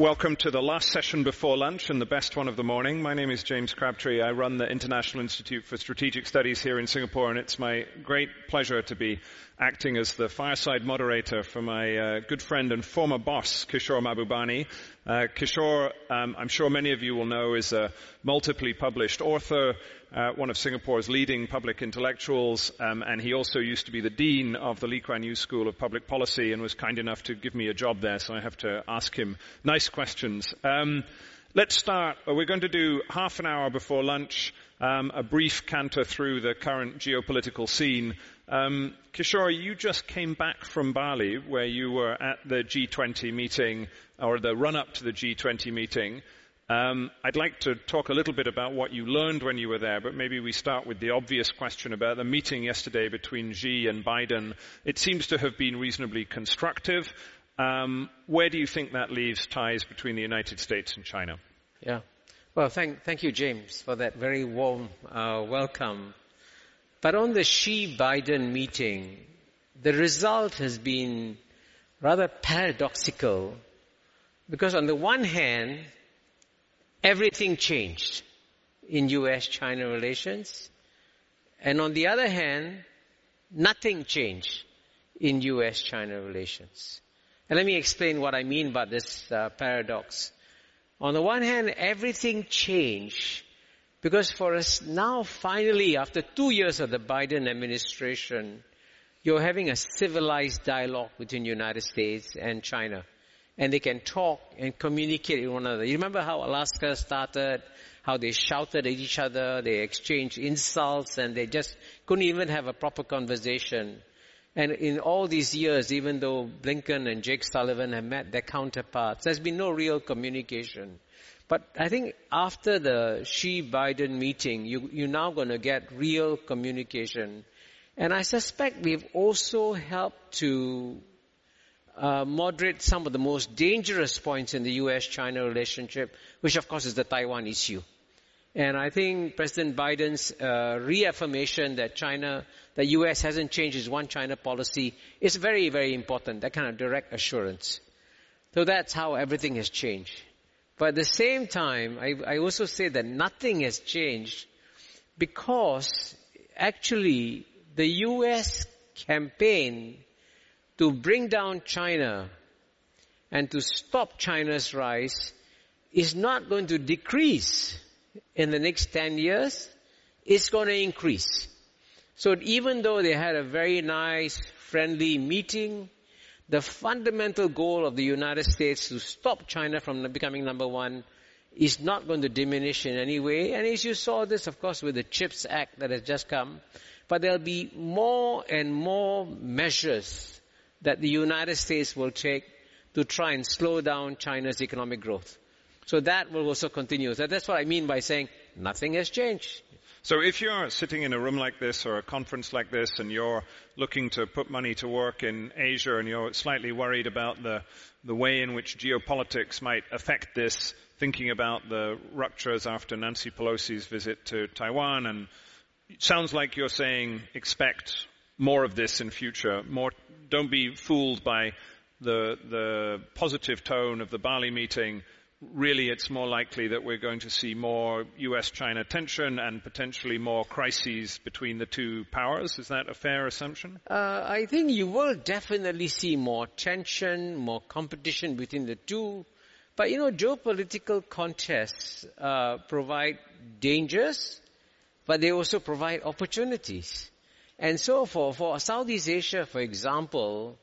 welcome to the last session before lunch and the best one of the morning. My name is James Crabtree. I run the International Institute for Strategic Studies here in Singapore, and it's my great pleasure to be acting as the fireside moderator for my uh, good friend and former boss, Kishore Mahbubani. Uh, Kishore, um, I'm sure many of you will know, is a multiply published author, uh, one of Singapore's leading public intellectuals, um, and he also used to be the dean of the Lee Kuan Yew School of Public Policy and was kind enough to give me a job there, so I have to ask him nice questions. Um, let's start. Uh, we're going to do half an hour before lunch, um, a brief canter through the current geopolitical scene. Um, Kishore, you just came back from Bali, where you were at the G20 meeting, or the run-up to the G20 meeting. Um, I'd like to talk a little bit about what you learned when you were there, but maybe we start with the obvious question about the meeting yesterday between Xi and Biden. It seems to have been reasonably constructive. Um, where do you think that leaves ties between the United States and China? Yeah. Well, thank, thank you, James, for that very warm uh, welcome. But on the Xi-Biden meeting, the result has been rather paradoxical because on the one hand, everything changed in US-China relations. And on the other hand, nothing changed in US-China relations. And let me explain what I mean by this uh, paradox. On the one hand, everything changed because for us now, finally, after two years of the Biden administration, you're having a civilized dialogue between the United States and China and they can talk and communicate with one another. You remember how Alaska started, how they shouted at each other, they exchanged insults, and they just couldn't even have a proper conversation. And in all these years, even though Blinken and Jake Sullivan have met their counterparts, there's been no real communication. But I think after the Xi-Biden meeting, you, you're now going to get real communication. And I suspect we've also helped to uh, moderate some of the most dangerous points in the U.S.-China relationship, which of course is the Taiwan issue. And I think President Biden's uh, reaffirmation that China, the U.S. hasn't changed its one China policy is very, very important. That kind of direct assurance. So that's how everything has changed. But at the same time, I, I also say that nothing has changed because actually the U.S. campaign to bring down China and to stop China's rise is not going to decrease in the next 10 years. It's going to increase. So even though they had a very nice, friendly meeting, the fundamental goal of the United States to stop China from becoming number one is not going to diminish in any way. And as you saw this, of course, with the CHIPS Act that has just come, but there'll be more and more measures that the United States will take to try and slow down China's economic growth. So that will also continue. So that's what I mean by saying nothing has changed. So if you're sitting in a room like this or a conference like this and you're looking to put money to work in Asia and you're slightly worried about the, the way in which geopolitics might affect this, thinking about the ruptures after Nancy Pelosi's visit to Taiwan and it sounds like you're saying expect more of this in future, more don't be fooled by the, the positive tone of the Bali meeting. Really, it's more likely that we're going to see more US-China tension and potentially more crises between the two powers. Is that a fair assumption? Uh, I think you will definitely see more tension, more competition between the two. But you know, geopolitical contests uh, provide dangers, but they also provide opportunities. And so for, for Southeast Asia, for example,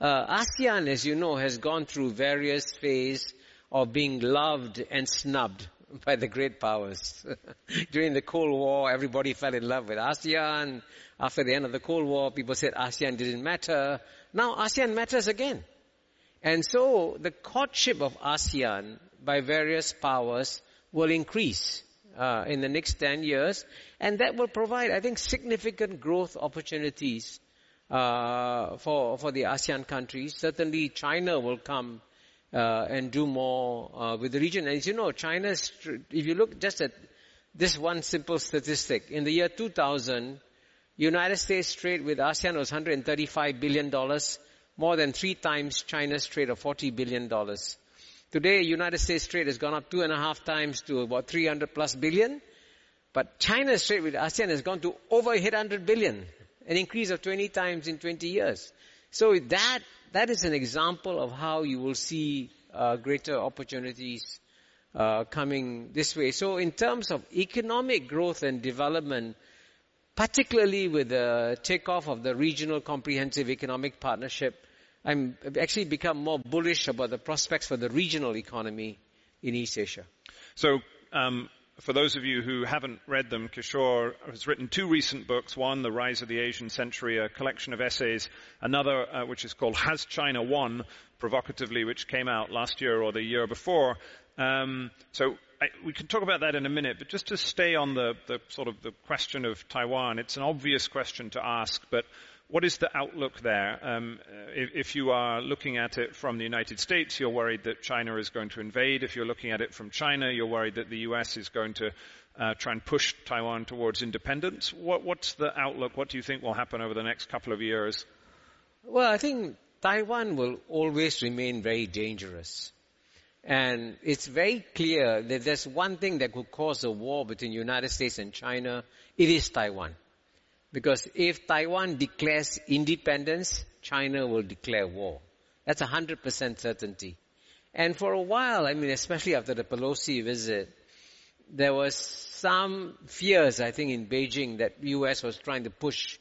uh, ASEAN, as you know, has gone through various phases of being loved and snubbed by the great powers. During the Cold War, everybody fell in love with ASEAN. After the end of the Cold War, people said ASEAN didn't matter. Now ASEAN matters again. And so the courtship of ASEAN by various powers will increase uh, in the next 10 years. And that will provide, I think, significant growth opportunities uh, for, for the ASEAN countries. Certainly China will come uh, and do more uh, with the region. And as you know, China's, if you look just at this one simple statistic, in the year 2000, United States trade with ASEAN was $135 billion, more than three times China's trade of $40 billion. Today, United States trade has gone up two and a half times to about 300 plus billion. But China's trade with ASEAN has gone to over 800 billion, an increase of 20 times in 20 years. So that, that is an example of how you will see uh, greater opportunities uh, coming this way. So in terms of economic growth and development, particularly with the takeoff of the regional comprehensive economic partnership, I'm I've actually become more bullish about the prospects for the regional economy in East Asia. So, um, for those of you who haven't read them, Kishore has written two recent books. One, The Rise of the Asian Century, a collection of essays. Another, uh, which is called Has China Won? Provocatively, which came out last year or the year before. Um, so I, we can talk about that in a minute, but just to stay on the, the sort of the question of Taiwan, it's an obvious question to ask, but what is the outlook there? Um, if, if, you are looking at it from the United States, you're worried that China is going to invade. If you're looking at it from China, you're worried that the US is going to uh, try and push Taiwan towards independence. What, what's the outlook? What do you think will happen over the next couple of years? Well, I think Taiwan will always remain very dangerous. And it's very clear that there's one thing that could cause a war between the United States and China. It is Taiwan. Because if Taiwan declares independence, China will declare war. That's a hundred percent certainty. And for a while, I mean, especially after the Pelosi visit, there was some fears, I think, in Beijing that U.S. was trying to push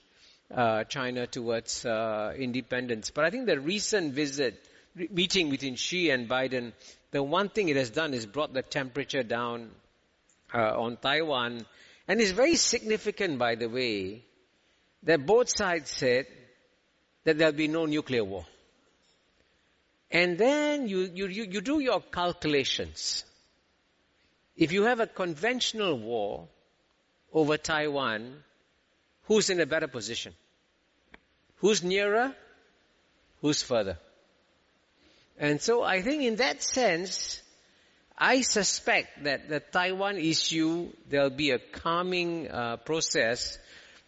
uh, China towards uh, independence. But I think the recent visit, re- meeting between Xi and Biden, the one thing it has done is brought the temperature down uh, on Taiwan, and it's very significant, by the way, that both sides said that there'll be no nuclear war. And then you, you, you, you do your calculations. If you have a conventional war over Taiwan, who's in a better position? Who's nearer? Who's further? And so I think in that sense, I suspect that the Taiwan issue, there'll be a calming uh, process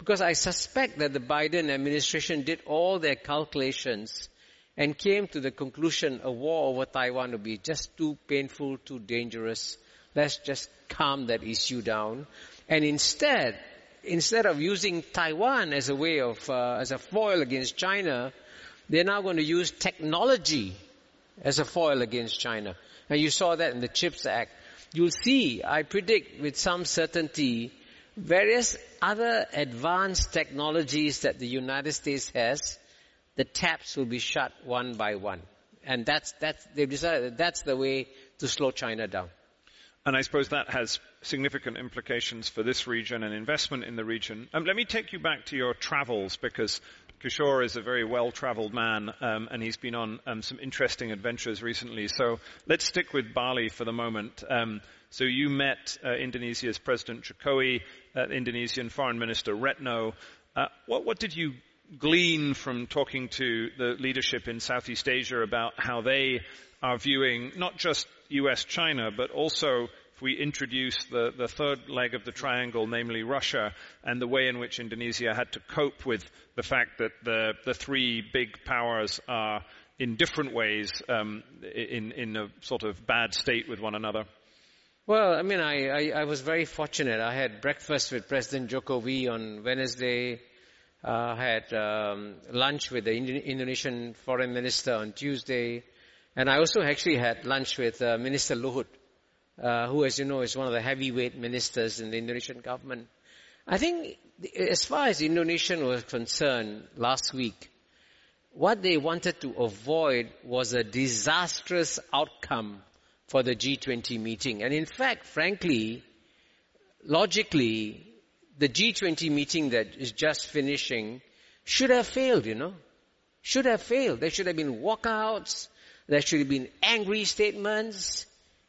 because I suspect that the Biden administration did all their calculations and came to the conclusion a war over Taiwan would be just too painful, too dangerous. Let's just calm that issue down. And instead, instead of using Taiwan as a way of, uh, as a foil against China, they're now going to use technology as a foil against China. And you saw that in the CHIPS Act. You'll see, I predict with some certainty, various other advanced technologies that the United States has, the taps will be shut one by one. And that's, that's, they've decided that that's the way to slow China down. And I suppose that has significant implications for this region and investment in the region. Um, let me take you back to your travels because Kishore is a very well-traveled man, um, and he's been on um, some interesting adventures recently. So let's stick with Bali for the moment. Um, so you met uh, Indonesia's President Jokowi, uh, Indonesian Foreign Minister Retno. Uh, what, what did you glean from talking to the leadership in Southeast Asia about how they are viewing not just US-China, but also if we introduce the, the third leg of the triangle, namely Russia, and the way in which Indonesia had to cope with the fact that the, the three big powers are in different ways um, in, in a sort of bad state with one another? Well, I mean, I, I, I, was very fortunate. I had breakfast with President Jokowi on Wednesday. Uh, I had um, lunch with the Indonesian foreign minister on Tuesday. And I also actually had lunch with uh, Minister Luhut, uh, who, as you know, is one of the heavyweight ministers in the Indonesian government. I think as far as Indonesia was concerned last week, what they wanted to avoid was a disastrous outcome for the G20 meeting. And in fact, frankly, logically, the G20 meeting that is just finishing should have failed, you know. Should have failed. There should have been walkouts. There should have been angry statements.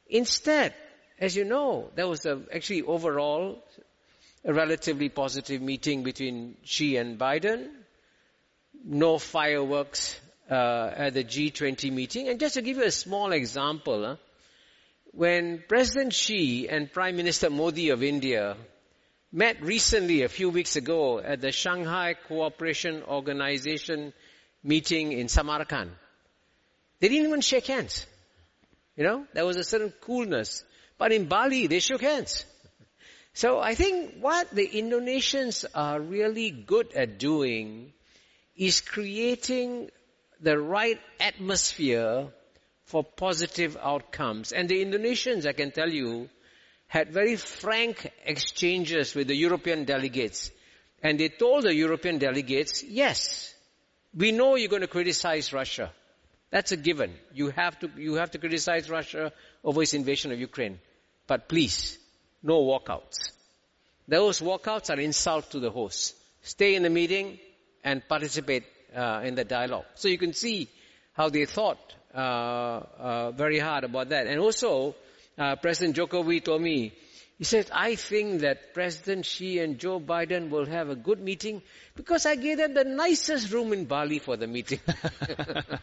Instead, as you know, there was a, actually overall a relatively positive meeting between Xi and Biden. No fireworks uh, at the G20 meeting. And just to give you a small example, huh, when President Xi and Prime Minister Modi of India met recently a few weeks ago at the Shanghai Cooperation Organization meeting in Samarkand, they didn't even shake hands. You know, there was a certain coolness. But in Bali, they shook hands. So I think what the Indonesians are really good at doing is creating the right atmosphere for positive outcomes. And the Indonesians, I can tell you, had very frank exchanges with the European delegates. And they told the European delegates, yes, we know you're going to criticize Russia. That's a given. You have to, you have to criticize Russia over its invasion of Ukraine. But please, no walkouts. Those walkouts are insult to the host. Stay in the meeting and participate uh, in the dialogue. So you can see how they thought very hard about that. And also, uh, President Joko told me, he said, I think that President Xi and Joe Biden will have a good meeting because I gave them the nicest room in Bali for the meeting.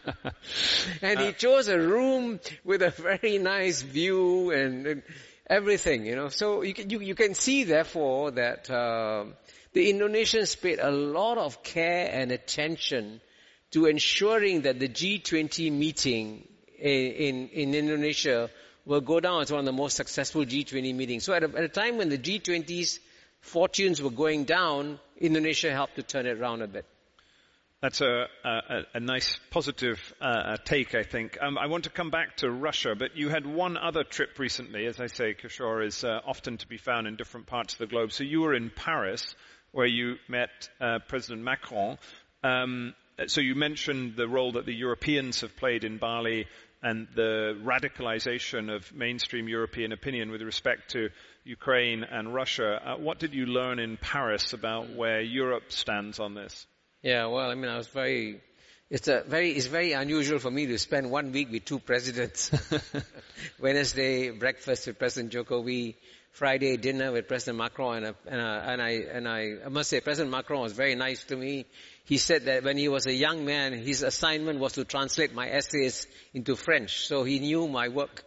and he chose a room with a very nice view and, and everything, you know. So you can, you, you can see therefore that uh, the Indonesians paid a lot of care and attention to ensuring that the G20 meeting in, in, in Indonesia will go down as one of the most successful G20 meetings. So at a, at a time when the G20's fortunes were going down, Indonesia helped to turn it around a bit. That's a, a, a nice positive uh, take, I think. Um, I want to come back to Russia, but you had one other trip recently. As I say, Kishore is uh, often to be found in different parts of the globe. So you were in Paris, where you met uh, President Macron. Um, so you mentioned the role that the Europeans have played in Bali and the radicalization of mainstream European opinion with respect to Ukraine and Russia. Uh, what did you learn in Paris about where Europe stands on this? Yeah, well, I mean, I was very, it's a very, it's very unusual for me to spend one week with two presidents. Wednesday breakfast with President Jokowi, Friday dinner with President Macron, and, uh, and, uh, and I, and I, I must say President Macron was very nice to me. He said that when he was a young man, his assignment was to translate my essays into French. So he knew my work.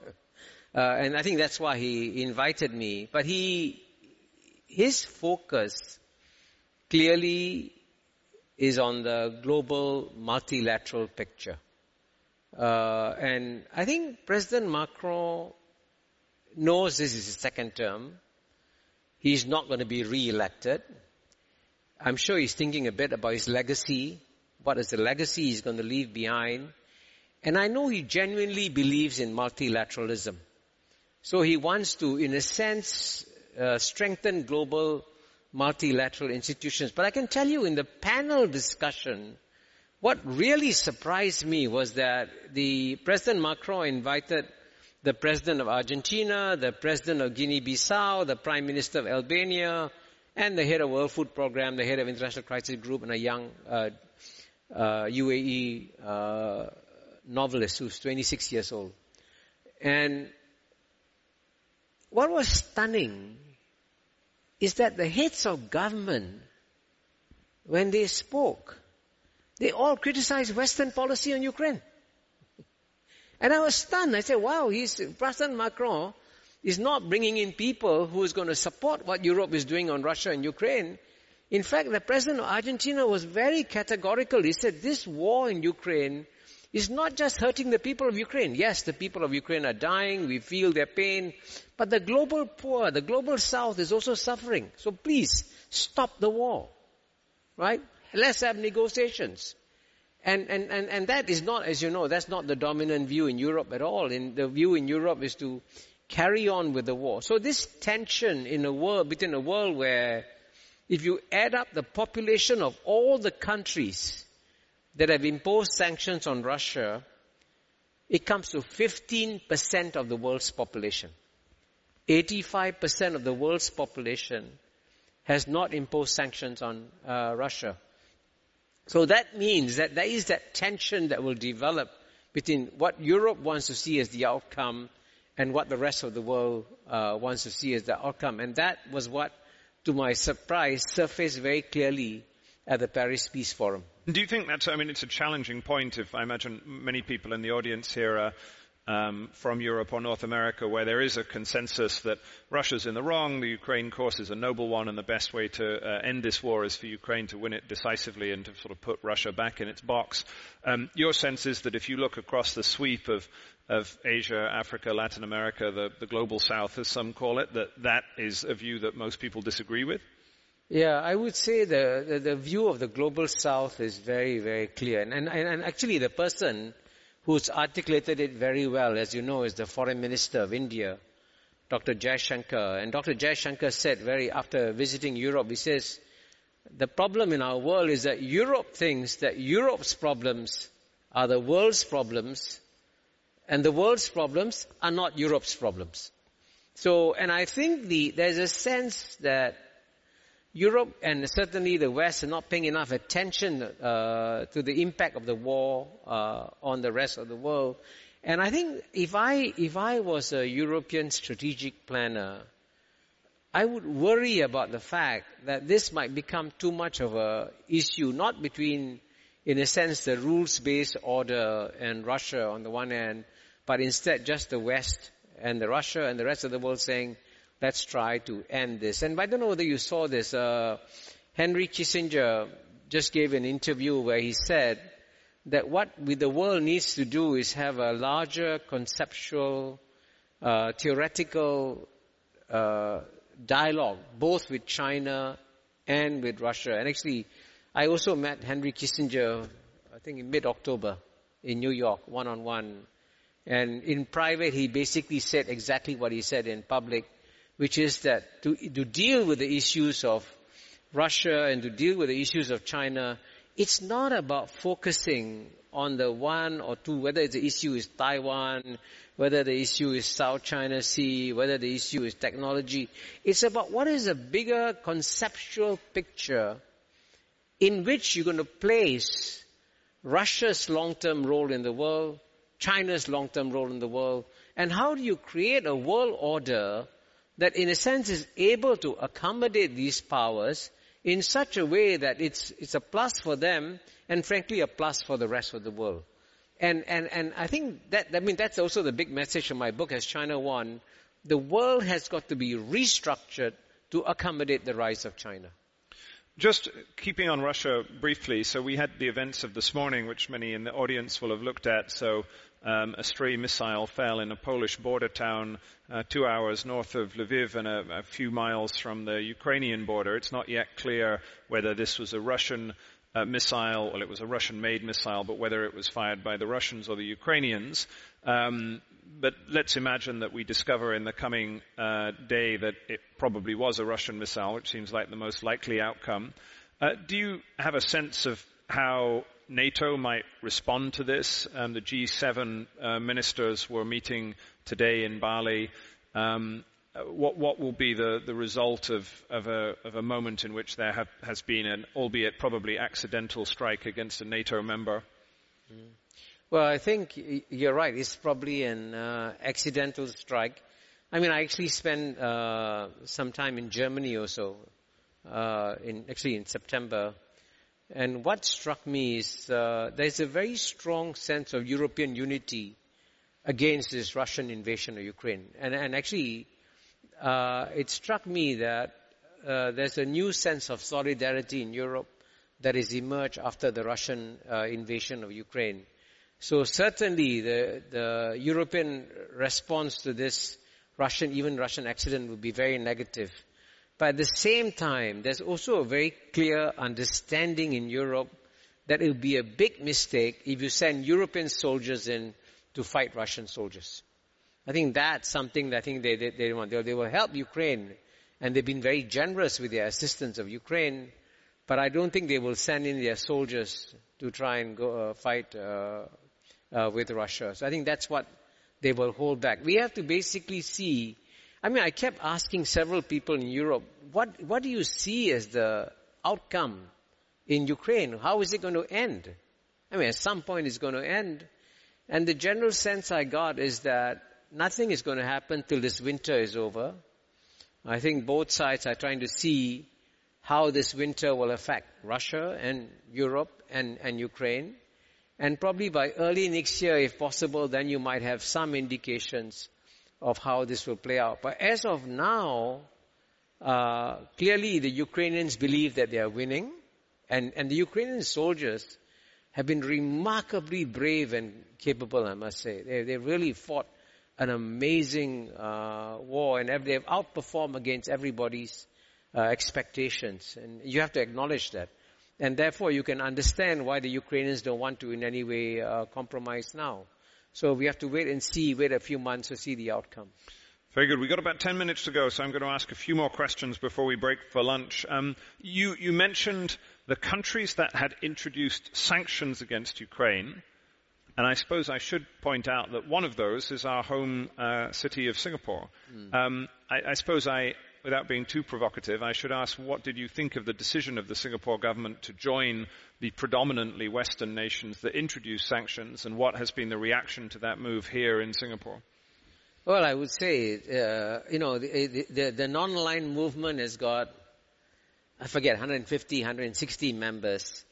Uh, and I think that's why he invited me. But he, his focus clearly is on the global multilateral picture. Uh, and I think President Macron knows this is his second term. He's not going to be re-elected. I'm sure he's thinking a bit about his legacy. What is the legacy he's going to leave behind? And I know he genuinely believes in multilateralism. So he wants to, in a sense, uh, strengthen global multilateral institutions. But I can tell you in the panel discussion, what really surprised me was that the President Macron invited the President of Argentina, the President of Guinea-Bissau, the Prime Minister of Albania, and the head of World Food Program, the head of International Crisis Group, and a young uh, uh, UAE uh, novelist who's 26 years old. And what was stunning is that the heads of government, when they spoke, they all criticized Western policy on Ukraine. And I was stunned. I said, wow, he's, President Macron is not bringing in people who is going to support what Europe is doing on Russia and Ukraine. In fact, the president of Argentina was very categorical. He said this war in Ukraine is not just hurting the people of Ukraine. Yes, the people of Ukraine are dying. We feel their pain. But the global poor, the global south is also suffering. So please stop the war. Right? Let's have negotiations. And, and, and, and that is not, as you know, that's not the dominant view in Europe at all. In, the view in Europe is to carry on with the war. So this tension in a world, between a world where if you add up the population of all the countries that have imposed sanctions on Russia, it comes to 15% of the world's population. 85% of the world's population has not imposed sanctions on uh, Russia. So that means that there is that tension that will develop between what Europe wants to see as the outcome and what the rest of the world uh, wants to see as the outcome. And that was what, to my surprise, surfaced very clearly at the Paris Peace Forum. Do you think that's, I mean, it's a challenging point if I imagine many people in the audience here are um, from Europe or North America where there is a consensus that Russia's in the wrong, the Ukraine course is a noble one, and the best way to uh, end this war is for Ukraine to win it decisively and to sort of put Russia back in its box. Um, your sense is that if you look across the sweep of of Asia, Africa, Latin America, the, the global south, as some call it, that that is a view that most people disagree with? Yeah, I would say the, the, the, view of the global south is very, very clear. And, and, and actually the person who's articulated it very well, as you know, is the foreign minister of India, Dr. Jaishankar. And Dr. Jaishankar said very, after visiting Europe, he says, the problem in our world is that Europe thinks that Europe's problems are the world's problems, and the world's problems are not Europe's problems. So, and I think the, there's a sense that Europe and certainly the West are not paying enough attention uh, to the impact of the war uh, on the rest of the world. And I think if I if I was a European strategic planner, I would worry about the fact that this might become too much of a issue, not between, in a sense, the rules-based order and Russia on the one hand, but instead just the West and the Russia and the rest of the world saying, let's try to end this. And I don't know whether you saw this. Uh, Henry Kissinger just gave an interview where he said that what the world needs to do is have a larger conceptual, uh, theoretical uh, dialogue, both with China and with Russia. And actually, I also met Henry Kissinger, I think in mid-October in New York, one-on-one. And in private, he basically said exactly what he said in public which is that to, to deal with the issues of Russia and to deal with the issues of China, it's not about focusing on the one or two, whether the issue is Taiwan, whether the issue is South China Sea, whether the issue is technology. It's about what is a bigger conceptual picture in which you're going to place Russia's long-term role in the world, China's long-term role in the world, and how do you create a world order that in a sense is able to accommodate these powers in such a way that it's, it's a plus for them and frankly a plus for the rest of the world. And, and, and I think that, I mean, that's also the big message of my book Has China Won. The world has got to be restructured to accommodate the rise of China. Just keeping on Russia briefly, so we had the events of this morning, which many in the audience will have looked at. So um, a stray missile fell in a Polish border town uh, two hours north of Lviv and a, a, few miles from the Ukrainian border. It's not yet clear whether this was a Russian uh, missile, well, it was a Russian-made missile, but whether it was fired by the Russians or the Ukrainians. Um, but let's imagine that we discover in the coming uh, day that it probably was a Russian missile, which seems like the most likely outcome. Uh, do you have a sense of how NATO might respond to this. Um, the G7 uh, ministers were meeting today in Bali. Um, what, what, will be the, the result of, of, a, of, a, moment in which there have, has been an, albeit probably accidental strike against a NATO member? Mm. Well, I think you're right. It's probably an uh, accidental strike. I mean, I actually spent uh, some time in Germany also, uh, in, actually in September, and what struck me is uh, there's a very strong sense of European unity against this Russian invasion of Ukraine. And, and actually, uh, it struck me that uh, there's a new sense of solidarity in Europe that has emerged after the Russian invasion of Ukraine. So certainly the, the European response to this Russian, even Russian accident would be very negative. But at the same time, there's also a very clear understanding in Europe that it would be a big mistake if you send European soldiers in to fight Russian soldiers. I think that's something that I think they, they, they want. They, they will help Ukraine, and they've been very generous with their assistance of Ukraine, but I don't think they will send in their soldiers to try and go uh, fight uh, uh, with Russia. So I think that's what they will hold back. We have to basically see I mean, I kept asking several people in Europe, what, what do you see as the outcome in Ukraine? How is it going to end? I mean, at some point it's going to end. And the general sense I got is that nothing is going to happen till this winter is over. I think both sides are trying to see how this winter will affect Russia and Europe and, and Ukraine. And probably by early next year, if possible, then you might have some indications of how this will play out. But as of now, uh, clearly the Ukrainians believe that they are winning, and, and the Ukrainian soldiers have been remarkably brave and capable, I must say. They, they really fought an amazing uh, war, and they've outperformed against everybody's uh, expectations, and you have to acknowledge that. And therefore, you can understand why the Ukrainians don't want to in any way uh, compromise now. So we have to wait and see, wait a few months to see the outcome. Very good. We've got about 10 minutes to go, so I'm going to ask a few more questions before we break for lunch. Um, you, you mentioned the countries that had introduced sanctions against Ukraine, and I suppose I should point out that one of those is our home uh, city of Singapore. Mm. Um, I, I suppose I, without being too provocative, I should ask what did you think of the decision of the Singapore government to join the predominantly Western nations that introduced sanctions, and what has been the reaction to that move here in Singapore? Well, I would say, uh, you know, the, the, the non-aligned movement has got, I forget, 150, 160 members.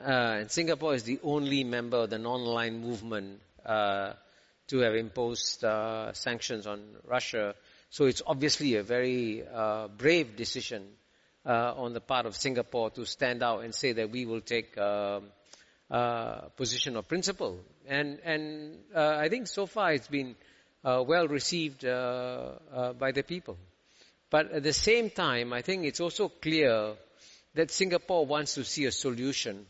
Uh, and Singapore is the only member of the non-aligned movement uh, to have imposed uh, sanctions on Russia. So it's obviously a very uh, brave decision uh, on the part of Singapore to stand out and say that we will take a um, uh, position of principle. And and uh, I think so far it's been uh, well received uh, by the people. But at the same time, I think it's also clear that Singapore wants to see a solution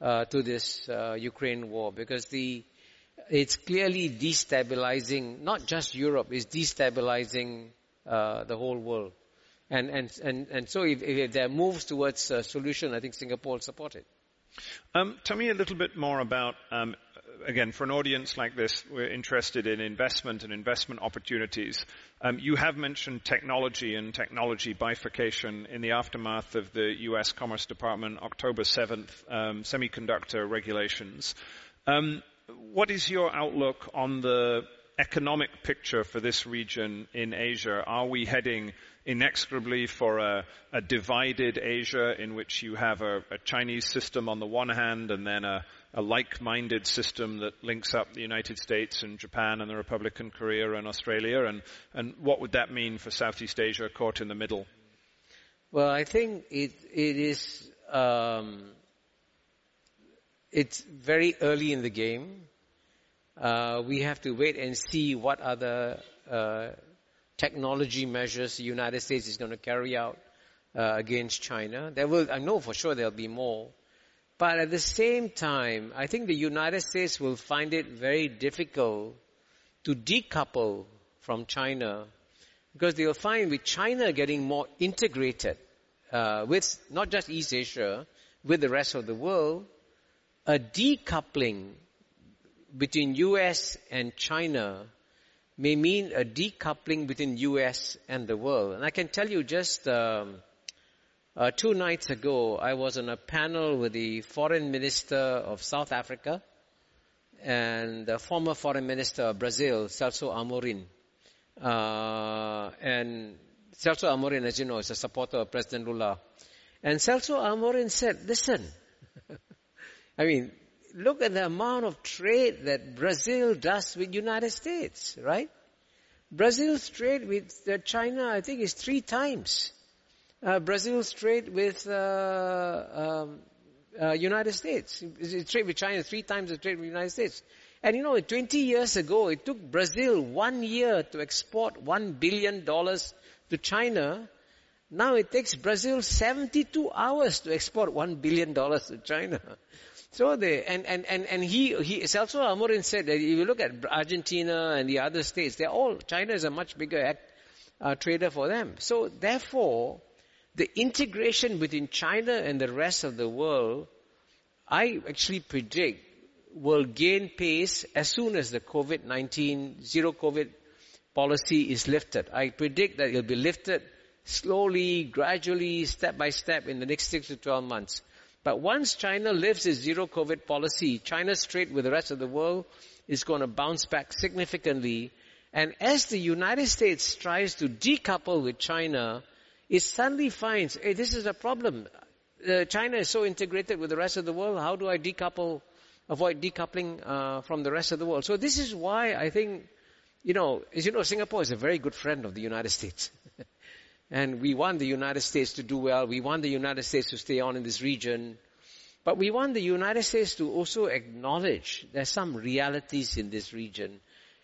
to this Ukraine war because the it's clearly destabilizing not just Europe, it's destabilizing uh, the whole world. And, and, and, and so if, if there are moves towards a solution, I think Singapore will support it. Um, tell me a little bit more about, um, again, for an audience like this, we're interested in investment and investment opportunities. Um, you have mentioned technology and technology bifurcation in the aftermath of the U.S. Commerce Department October 7th um, semiconductor regulations. Um, what is your outlook on the economic picture for this region in Asia? Are we heading inexorably for a, a divided Asia in which you have a, a, Chinese system on the one hand and then a, a like-minded system that links up the United States and Japan and the Republic of Korea and Australia? And, and what would that mean for Southeast Asia caught in the middle? Well, I think it, it is um, it's very early in the game. Uh, we have to wait and see what other uh, technology measures the United States is going to carry out uh, against China. There will, I know for sure there'll be more. But at the same time, I think the United States will find it very difficult to decouple from China because they'll find with China getting more integrated uh, with not just East Asia, with the rest of the world, a decoupling between US and China may mean a decoupling between US and the world. And I can tell you just um, uh, two nights ago, I was on a panel with the foreign minister of South Africa and the former foreign minister of Brazil, Celso Amorim. Uh, and Celso Amorim, as you know, is a supporter of President Lula. And Celso Amorim said, listen, I mean, look at the amount of trade that Brazil does with United States, right? Brazil's trade with uh, China, I think, is three times. Uh, Brazil's trade with uh, um, uh, United States, trade with China three times the trade with United States. And you know, 20 years ago, it took Brazil one year to export one billion dollars to China. Now it takes Brazil 72 hours to export one billion dollars to China. So they, and, and, and, and he, he, Celso Amorim said that if you look at Argentina and the other states, they're all, China is a much bigger act, uh, trader for them. So therefore, the integration between China and the rest of the world, I actually predict will gain pace as soon as the COVID-19 zero COVID policy is lifted. I predict that it will be lifted slowly, gradually, step by step in the next six to 12 months. But once China lifts its zero COVID policy, China's trade with the rest of the world is going to bounce back significantly. And as the United States tries to decouple with China, it suddenly finds, hey, this is a problem. Uh, China is so integrated with the rest of the world. How do I decouple avoid decoupling uh, from the rest of the world. So this is why I think, you know, as you know, Singapore is a very good friend of the United States. And we want the United States to do well. We want the United States to stay on in this region. But we want the United States to also acknowledge there's some realities in this region.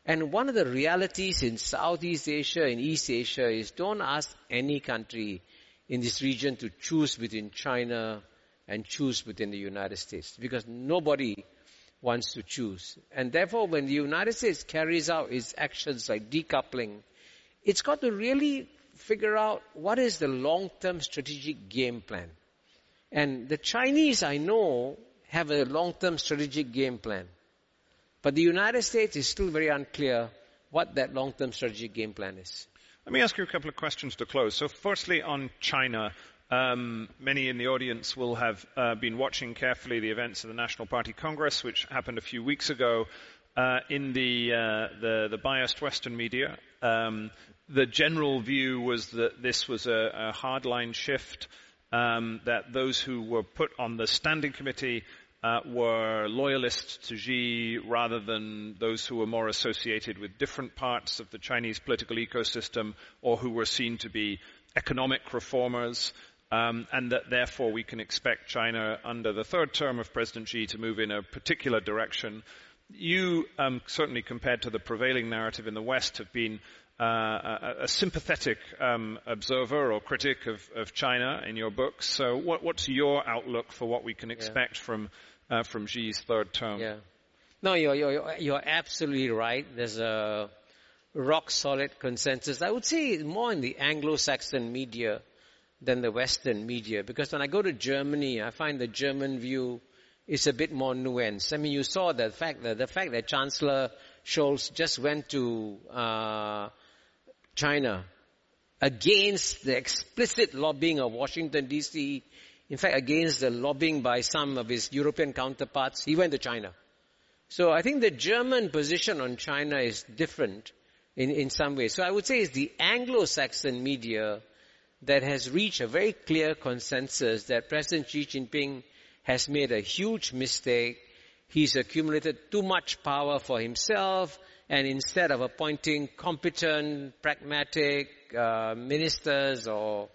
And one of the realities in Southeast Asia and East Asia is don't ask any country in this region to choose between China and choose within the United States because nobody wants to choose. And therefore when the United States carries out its actions like decoupling, it's got to really figure out what is the long-term strategic game plan. And the Chinese, I know, have a long-term strategic game plan. But the United States is still very unclear what that long-term strategic game plan is. Let me ask you a couple of questions to close. So firstly on China, um, many in the audience will have uh, been watching carefully the events of the National Party Congress, which happened a few weeks ago. Uh, in the, uh, the, the biased Western media, um, the general view was that this was a, a hardline shift um, that those who were put on the standing committee uh, were loyalists to Xi rather than those who were more associated with different parts of the Chinese political ecosystem or who were seen to be economic reformers. Um, and that therefore we can expect China under the third term of President Xi to move in a particular direction. You, um, certainly compared to the prevailing narrative in the West, have been uh, a, a, sympathetic um, observer or critic of, of, China in your books. So, what, what's your outlook for what we can expect yeah. from uh, from Xi's third term? Yeah, no, you're, you're you're absolutely right. There's a rock solid consensus. I would say more in the Anglo-Saxon media than the Western media, because when I go to Germany, I find the German view is a bit more nuanced. I mean, you saw the fact that the fact that Chancellor Scholz just went to uh, China against the explicit lobbying of Washington DC, in fact against the lobbying by some of his European counterparts, he went to China. So I think the German position on China is different in, in some ways. So I would say it's the Anglo-Saxon media that has reached a very clear consensus that President Xi Jinping has made a huge mistake. He's accumulated too much power for himself and instead of appointing competent, pragmatic uh, ministers or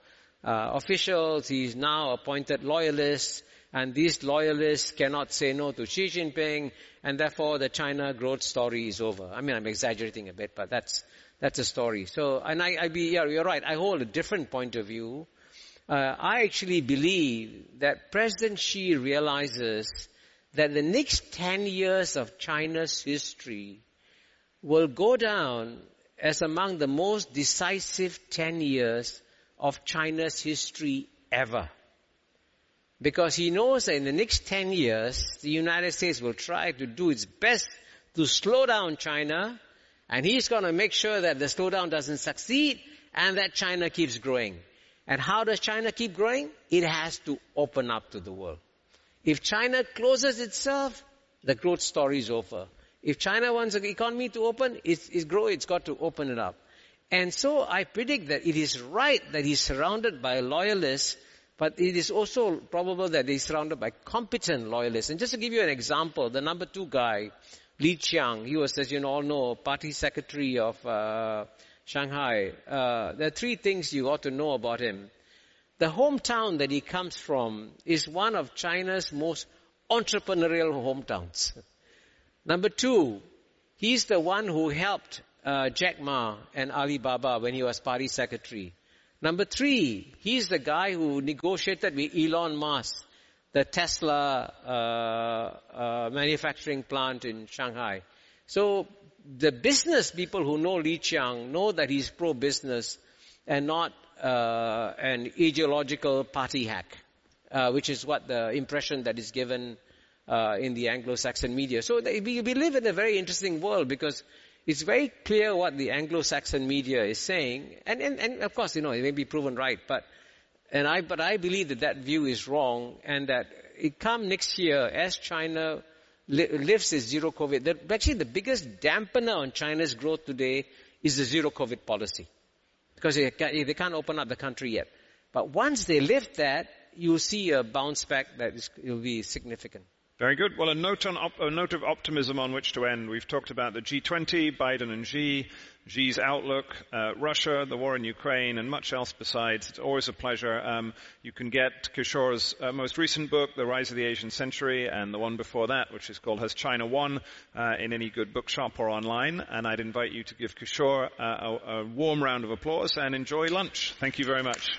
uh, officials, he's now appointed loyalists, and these loyalists cannot say no to Xi Jinping, and therefore the China growth story is over. I mean, I'm exaggerating a bit, but that's that's a story. So, and I, I be, yeah, you're right. I hold a different point of view. Uh, I actually believe that President Xi realizes that the next 10 years of China's history will go down as among the most decisive 10 years of China's history ever. Because he knows that in the next 10 years, the United States will try to do its best to slow down China, and he's to make sure that the slowdown doesn't succeed and that China keeps growing. And how does China keep growing? It has to open up to the world. If China closes itself, the growth story is over. If China wants the economy to open, it's, it's grow, it's got to open it up. And so I predict that it is right that he's surrounded by loyalists, but it is also probable that he's surrounded by competent loyalists. And just to give you an example, the number two guy, Li Qiang, he was, as you all know, party secretary of uh, Shanghai. Uh, there are three things you ought to know about him. The hometown that he comes from is one of China's most entrepreneurial hometowns. Number two, he's the one who helped uh, Jack Ma and Alibaba when he was party secretary. Number three, he's the guy who negotiated with Elon Musk the Tesla uh, uh, manufacturing plant in Shanghai. So the business people who know Li Qiang know that he's pro-business and not uh, an ideological party hack, uh, which is what the impression that is given uh, in the Anglo-Saxon media. So we, we live in a very interesting world because it's very clear what the Anglo-Saxon media is saying, and, and, and of course, you know, it may be proven right, but and I, but I believe that that view is wrong, and that it come next year as China li- lifts its zero COVID. That actually, the biggest dampener on China's growth today is the zero COVID policy, because they, can, they can't open up the country yet. But once they lift that, you'll see a bounce back that will be significant. Very good. Well, a note, on op- a note of optimism on which to end. We've talked about the G20, Biden and Xi, Xi's outlook, uh, Russia, the war in Ukraine, and much else besides. It's always a pleasure. Um, you can get Kishore's uh, most recent book, The Rise of the Asian Century, and the one before that, which is called Has China Won, uh, in any good bookshop or online. And I'd invite you to give Kishore uh, a, a warm round of applause and enjoy lunch. Thank you very much.